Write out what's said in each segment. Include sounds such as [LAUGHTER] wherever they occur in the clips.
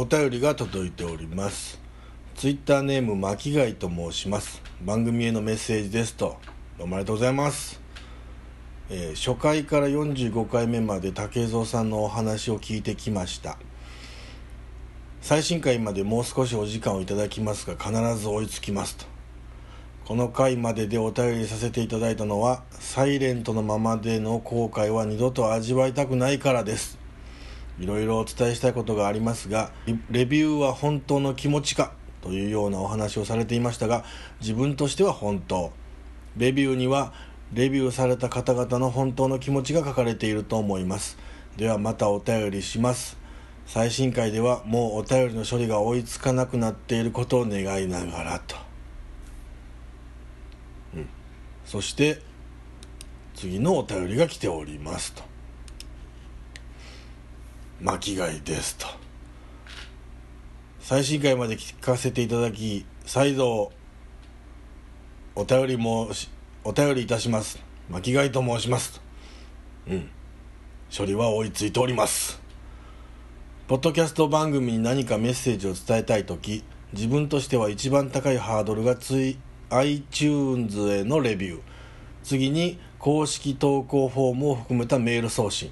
お便りが届いております。ツイッターネーム巻貝と申します。番組へのメッセージですと。どうもありがとうございます、えー初回から45回目まで竹蔵さんのお話を聞いてきました。最新回までもう少しお時間をいただきますが必ず追いつきますと。この回まででお便りさせていただいたのはサイレントのままでの後悔は二度と味わいたくないからです。いろいろお伝えしたいことがありますがレビューは本当の気持ちかというようなお話をされていましたが自分としては本当。レビューにはレビューされた方々の本当の気持ちが書かれていると思います。ではまたお便りします。最新回ではもうお便りの処理が追いつかなくなっていることを願いながらと、うん、そして次のお便りが来ておりますと。巻貝ですと。最新回まで聞かせていただき再度お便りもお便りいたします。巻貝と申しますと。うん。処理は追いついております。ポッドキャスト番組に何かメッセージを伝えたいとき自分としては一番高いハードルがつい iTunes へのレビュー。次に公式投稿フォームを含めたメール送信。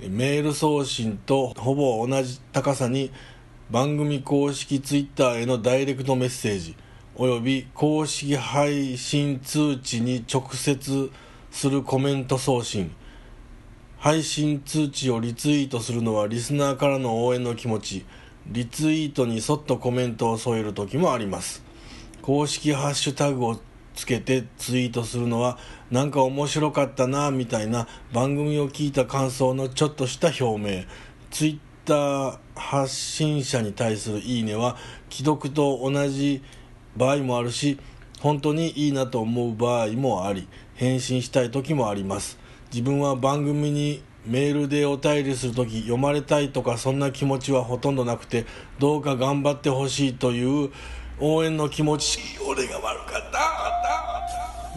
メール送信とほぼ同じ高さに番組公式 Twitter へのダイレクトメッセージおよび公式配信通知に直接するコメント送信。配信通知をリツイートするのはリスナーからの応援の気持ちリツイートにそっとコメントを添える時もあります。公式ハッシュタグをつけてツイートするのはなんか面白かったなみたいな番組を聞いた感想のちょっとした表明。ツイッター発信者に対するいいねは既読と同じ場合もあるし本当にいいなと思う場合もあり返信したい時もあります。自分は番組にメールでお便りするとき読まれたいとかそんな気持ちはほとんどなくてどうか頑張ってほしいという応援の気持ち俺が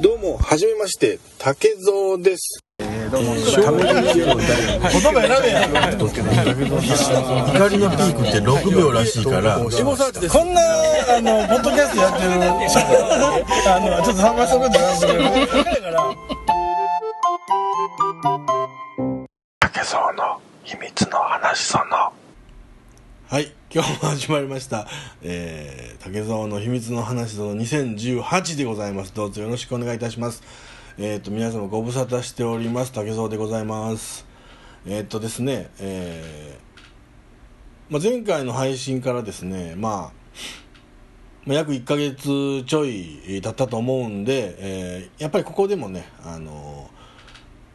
どうもはじめまして竹蔵です。どうも、ために言葉選べや。[LAUGHS] 怒りのピークって6秒らしいから。こんな、あの、ポッドキャストやってる、あの、ちょっと参加したことないんだけど、だから、竹蔵の秘密の話そのはい今日も始まりました、えー、竹蔵の秘密の話の2018でございます。どうぞよろしくお願いいたします。えっ、と皆様ご無沙汰しております。竹蔵でございます。えっ、とですねえーまあ、前回の配信からですねまあまあ約1ヶ月ちょい経ったと思うんで、えーやっぱりここでもね、あの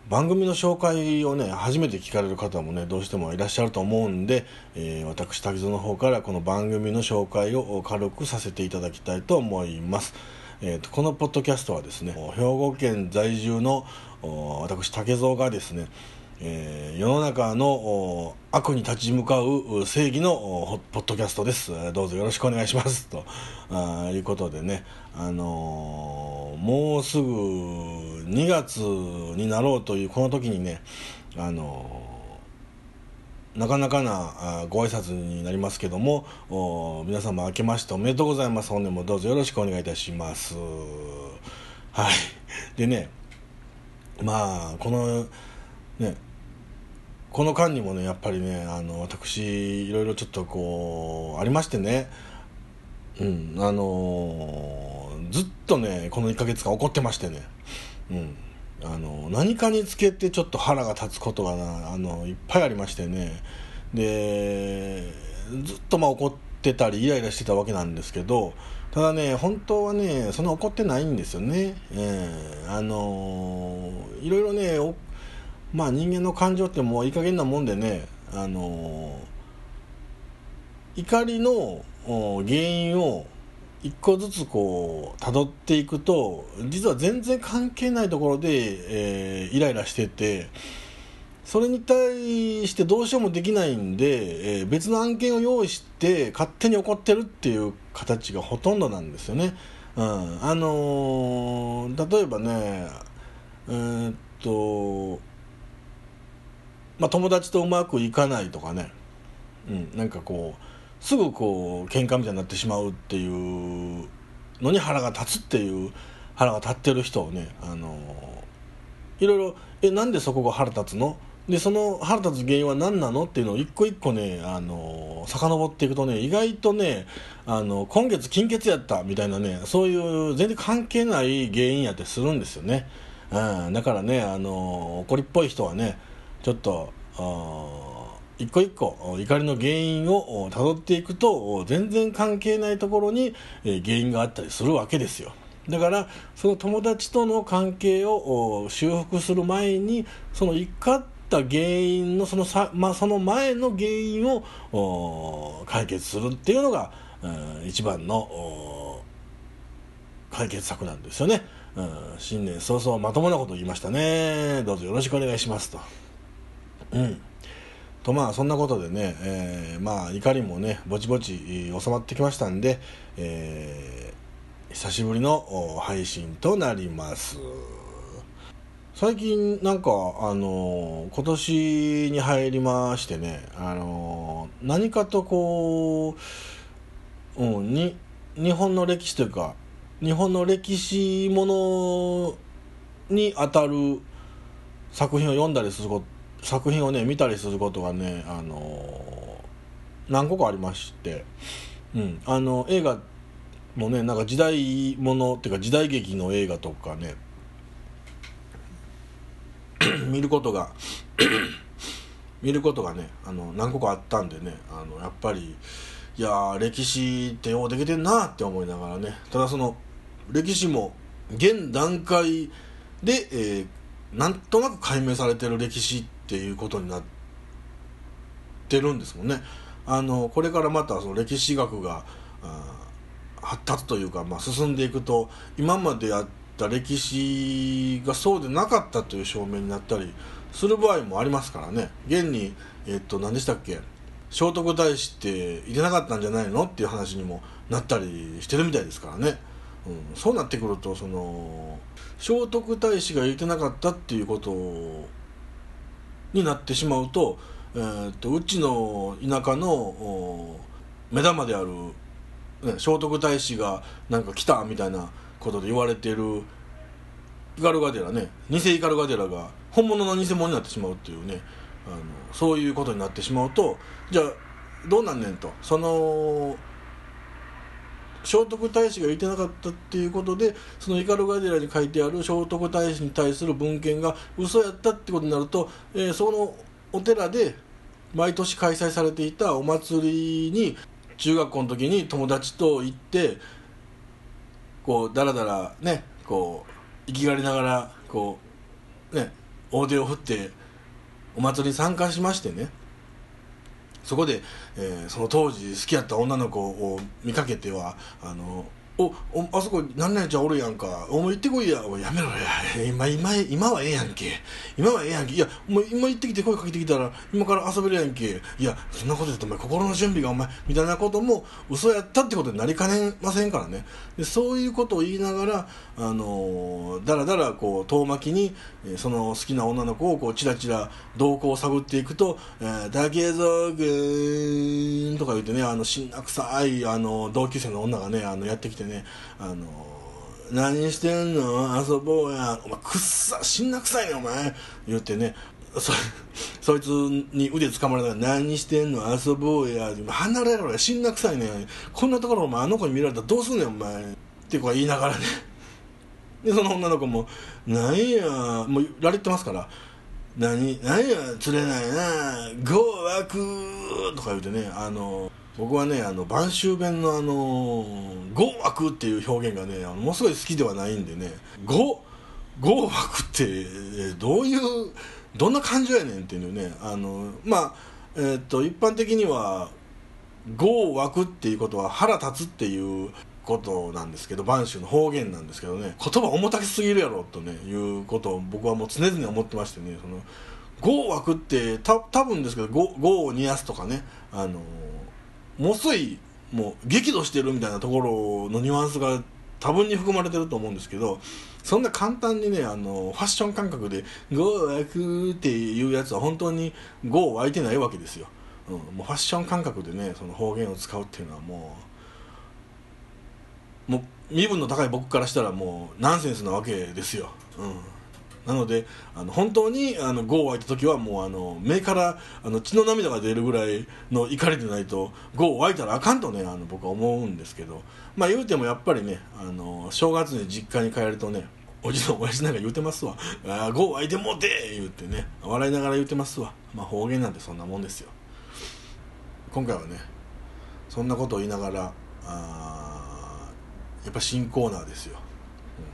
番組の紹介をね初めて聞かれる方もねどうしてもいらっしゃると思うんで、えー私滝蔵の方からこの番組の紹介を軽くさせていただきたいと思います、えーとこのポッドキャストはですね兵庫県在住の私竹蔵がですねえー世の中の悪に立ち向かう正義のポッドキャストです。どうぞよろしくお願いします。とあいうことでね、あのーもうすぐ2月になろうというこの時にね、あのなかなかなあご挨拶になりますけども皆様明けましておめでとうございます。本年もどうぞよろしくお願いいたします。はい。でねまあこのねこの間にもねやっぱりねあの私いろいろちょっとこうありましてねうんあのずっとねこの1ヶ月間怒ってましてね。うん。あの何かにつけてちょっと腹が立つことがなあのいっぱいありましてね。でずっとまあ怒ってたりイライラしてたわけなんですけどただね本当はねそんな怒ってないんですよね。ええあのいろいろねまあ人間の感情ってもういい加減なもんでねあの怒りの原因を一個ずつこう辿っていくと実は全然関係ないところで、えーイライラしててそれに対してどうしようもできないんで、えー別の案件を用意して勝手に怒ってるっていう形がほとんどなんですよね。うん、あのー例えばねえーっとまあ友達とうまくいかないとかね。うん、なんかこうすぐこう喧嘩みたいになってしまうっていうのに腹が立つっていう腹が立ってる人をねあのいろいろ「えなんでそこが腹立つの?」でその腹立つ原因は何なの？っていうのを一個一個ねあの遡っていくとね意外とねあの今月金欠やったみたいなねそういう全然関係ない原因やってするんですよね、うん、だからねあの怒りっぽい人はねちょっとあ一個一個怒りの原因をたどっていくと全然関係ないところに原因があったりするわけですよ。だからその友達との関係を修復する前にその怒った原因のそのさ、まあ、その前の原因を解決するっていうのが、うん一番の解決策なんですよね、うん、新年早々まともなこと言いましたね。どうぞよろしくお願いしますと。うん。とまあそんなことでね、えーまあ怒りもねぼちぼち収まってきましたんで、えー久しぶりの配信となります。最近なんかあの今年に入りましてねあの何かとこう、うん、に日本の歴史というか日本の歴史ものに当たる作品を読んだりすること作品をね見たりすることがねあの何個かありまして、うん、あの映画もねなんか時代ものっていうか時代劇の映画とかね [COUGHS] 見ることが [COUGHS] 見ることがねあの何個かあったんでねあのやっぱりいや歴史ってようできてんなって思いながらねただその歴史も現段階で、えーなんとなく解明されてる歴史っていうことになってるんですもんね。あのこれからまたその歴史学が発達というか、まあ、進んでいくと今までやった歴史がそうでなかったという証明になったりする場合もありますからね。現に、えっと何でしたっけ？聖徳太子っていてなかったんじゃないのっていう話にもなったりしてるみたいですからね、うん、そうなってくるとその聖徳太子がいてなかったっていうことをになってしまうと,、えーっとうちの田舎の目玉であるね、聖徳太子がなんか来たみたいなことで言われている斑鳩寺ね偽斑鳩寺が本物の偽物になってしまうっていうねあのそういうことになってしまうとじゃあどうなんねんと。その聖徳太子がいてなかったっていうことでその斑鳩寺に書いてある聖徳太子に対する文献が嘘やったってことになると、えーそのお寺で毎年開催されていたお祭りに中学校の時に友達と行ってこうだらだらねこう生きがりながらこうね大手を振ってお祭りに参加しましてね。そこで、えーその当時好きやった女の子を見かけてはあのおおあそこ何々ちゃんおるやんか。お前行ってこいや。おやめろや。[LAUGHS] 今今今はええやんけ。今はええやんけ。いやお前今行ってきて声かけてきたら今から遊べるやんけ。いやそんなこと言うとお前心の準備がお前みたいなことも嘘やったってことになりかねませんからね。でそういうことを言いながらあのだらだらこう遠巻きにその好きな女の子をこうチラチラ動向を探っていくと「えー竹蔵君」とか言ってねあのしんな臭いあの同級生の女がねあのやってきてねあの何してんの？遊ぼうや。お前くっさしんな臭いねお前。言ってねそ [LAUGHS] そいつに腕掴まれながら何してんの？遊ぼうや。離れろや。しんな臭いね。こんなところお前あの子に見られたらどうすんねんお前。ってこう言いながらね。でその女の子も「なんや。もうられてますから「何何や釣れないな。ゴーワク」とか言うてねあの僕はねあの晩秋弁のあの「ーワク」っていう表現がねあのものすごい好きではないんでね「ゴーゴーワク」ってどういうどんな感情やねんっていうね。あのまあえーっと一般的には「業湧」っていうことは腹立つっていうことなんですけど播州の方言なんですけどね。言葉重たきすぎるやろとねいうことを僕はもう常々思ってましてね。その業湧ってた多分ですけど業業を煮やすとかね。あのものすいもう激怒してるみたいなところのニュアンスが多分に含まれてると思うんですけどそんな簡単にねあのファッション感覚で「ゴー湧く」っていうやつは本当にゴー湧いてないわけですよ。うん、もうファッション感覚でねその方言を使うっていうのはもうもう身分の高い僕からしたらもうナンセンスなわけですよ、うん、なのであの本当にあのゴー湧いた時はもうあの目からあの血の涙が出るぐらいの怒りでないとゴー湧いたらあかんとねあの僕は思うんですけど。まあ言うてもやっぱりねあの正月に実家に帰るとねおじの親父なんか言うてますわ「ああゴー湧いてもうて!」言うてね笑いながら言うてますわ。まあ方言なんてそんなもんですよ。今回はねそんなことを言いながらあやっぱ新コーナーですよ、うん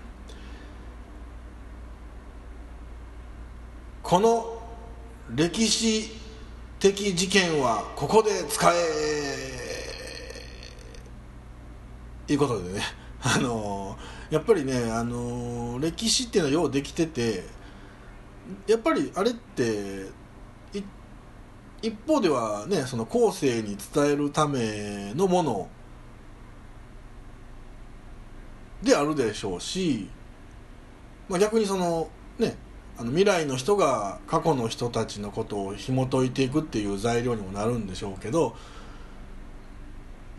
この歴史的事件はここで使えいうことでね。あのやっぱりね、あの歴史っていうのはようできててやっぱりあれって一方ではねその後世に伝えるためのものであるでしょうし、まあ、逆にそのねあの未来の人が過去の人たちのことを紐解いていくっていう材料にもなるんでしょうけど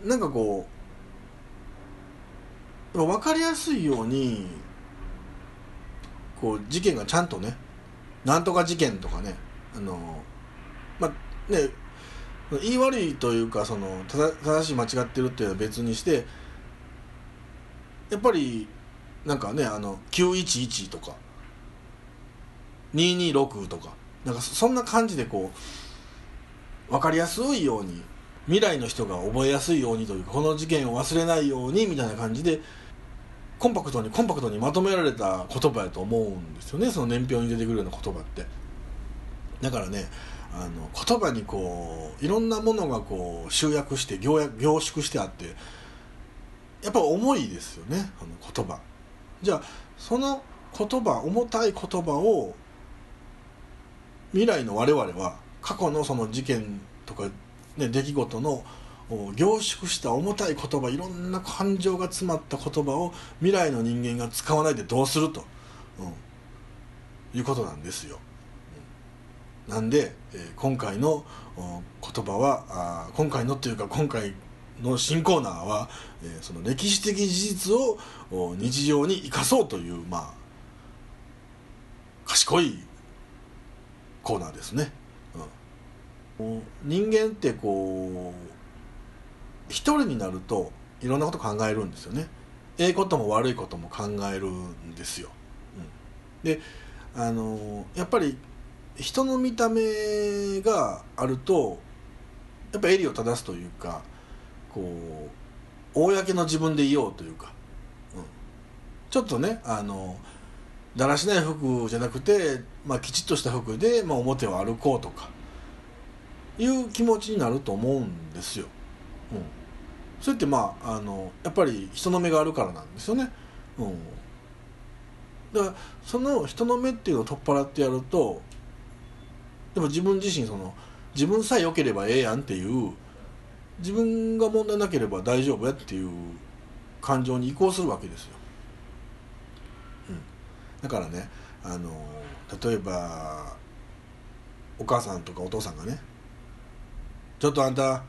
なんかこう分かりやすいようにこう事件がちゃんとねなんとか事件とかねあのまあね言い悪いというかその正しい間違ってるっていうのは別にしてやっぱりなんかねあの911とか226とか。なんかそんな感じでこう分かりやすいように未来の人が覚えやすいようにというかこの事件を忘れないようにみたいな感じでコンパクトにコンパクトにまとめられた言葉やと思うんですよね。その年表に出てくるような言葉って。だからねあの言葉にこういろんなものがこう集約して凝約凝縮してあってやっぱ重いですよねあの言葉。じゃあその言葉重たい言葉を未来の我々は過去のその事件とか、ね、出来事の凝縮した重たい言葉いろんな感情が詰まった言葉を未来の人間が使わないでどうすると、うん、いうことなんですよ。なんで、えー今回の言葉はあ今回のというか今回の新コーナーは、えーその歴史的事実を日常に生かそうというまあ賢いコーナーですね。うん、人間ってこう一人になるといろんなこと考えるんですよね。ええことも悪いことも考えるんですよ。うん、であのやっぱり人の見た目があるとやっぱ襟を正すというかこう公の自分でいようというか、うん、ちょっとねあのだらしない服じゃなくて、まあ、きちっとした服で、まあ、表を歩こうとかいう気持ちになると思うんですよ。うん、それってまああのやっぱり人の目があるからなんですよね。うん、だからその人の目っていうのを取っ払ってやるとでも自分自身その自分さえ良ければええやんっていう自分が問題なければ大丈夫やっていう感情に移行するわけですよ。だからねあの例えばお母さんとかお父さんがね「ちょっとあんた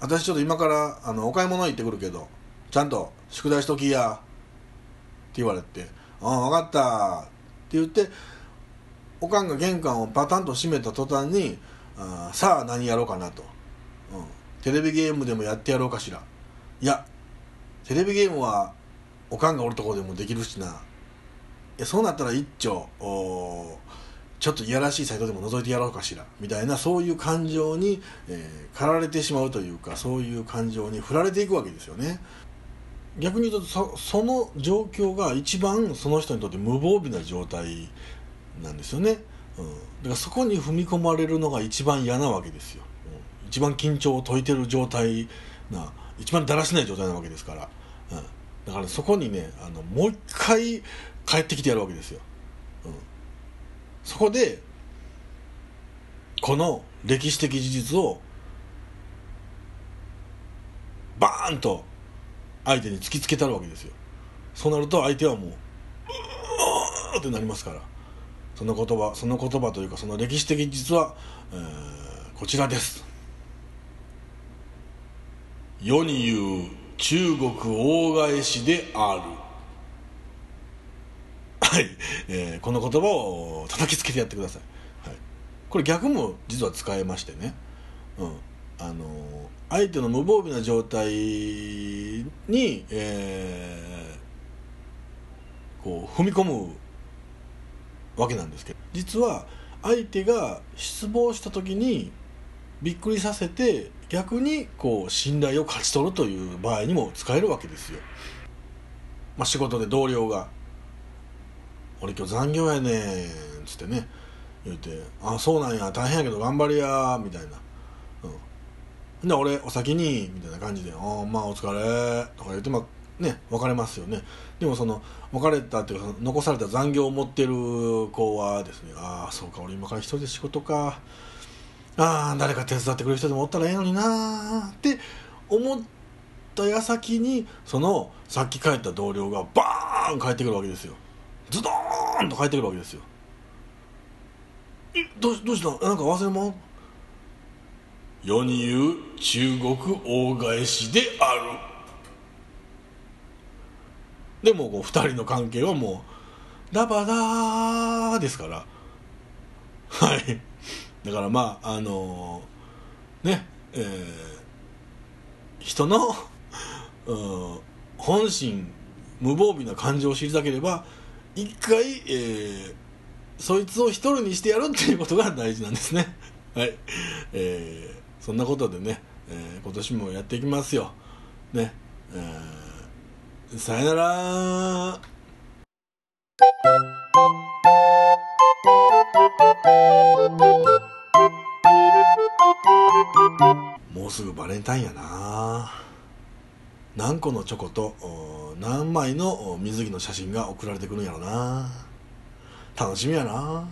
私ちょっと今からあのお買い物行ってくるけどちゃんと宿題しときや」って言われて「ああ分かった」って言っておかんが玄関をパタンと閉めた途端に「あさあ何やろうかな」と、うん「テレビゲームでもやってやろうかしら」いやテレビゲームはおかんがおるとこでもできるしな。やそうなったら一丁ちょっといやらしいサイトでも覗いてやろうかしらみたいなそういう感情に、えー駆られてしまうというかそういう感情に振られていくわけですよね。逆に言うとそその状況が一番その人にとって無防備な状態なんですよね、うん、だからそこに踏み込まれるのが一番嫌なわけですよ、うん、一番緊張を解いてる状態な一番だらしない状態なわけですから、うん、だからそこにねあのもう一回帰ってきてやるわけですよ、うん、そこでこの歴史的事実をバーンと相手に突きつけたるわけですよ。そうなると相手はもううーってなりますから。その言葉その言葉というかその歴史的事実は、えーこちらです。世に言う中国大返しである。はい、えーこの言葉を叩きつけてやってください、はい、これ逆も実は使えましてね、うん、あの相手の無防備な状態に、えーこう踏み込むわけなんですけど。実は相手が失望した時にびっくりさせて逆にこう信頼を勝ち取るという場合にも使えるわけですよ、まあ、仕事で同僚が「俺今日残業やねん」っつってね言うて「あそうなんや大変やけど頑張りや」みたいな。うん。で俺お先にみたいな感じで「ああまあお疲れ」とか言ってまあね別れますよね。でもその別れたっていうか残された残業を持ってる子はですねああそうか俺今から一人で仕事か。ああ誰か手伝ってくれる人でもおったらええのになーって思った矢先にそのさっき帰った同僚がバーン帰ってくるわけですよ。ズドーンと帰ってくるわけですよ。えどうしどうした？なんか忘れ物？世に言う中国大返しである。でもこう二人の関係はもうダバダーですから。はい。だからまああのねえー人の、うん、本心無防備な感情を知りたければ一回、えーそいつを一人にしてやるっていうことが大事なんですね。[LAUGHS] はい、えーそんなことでね、えー今年もやっていきますよ。ね、えーさよなら。もうすぐバレンタインやな。何個のチョコと何枚の水着の写真が送られてくるんやろな。楽しみやな。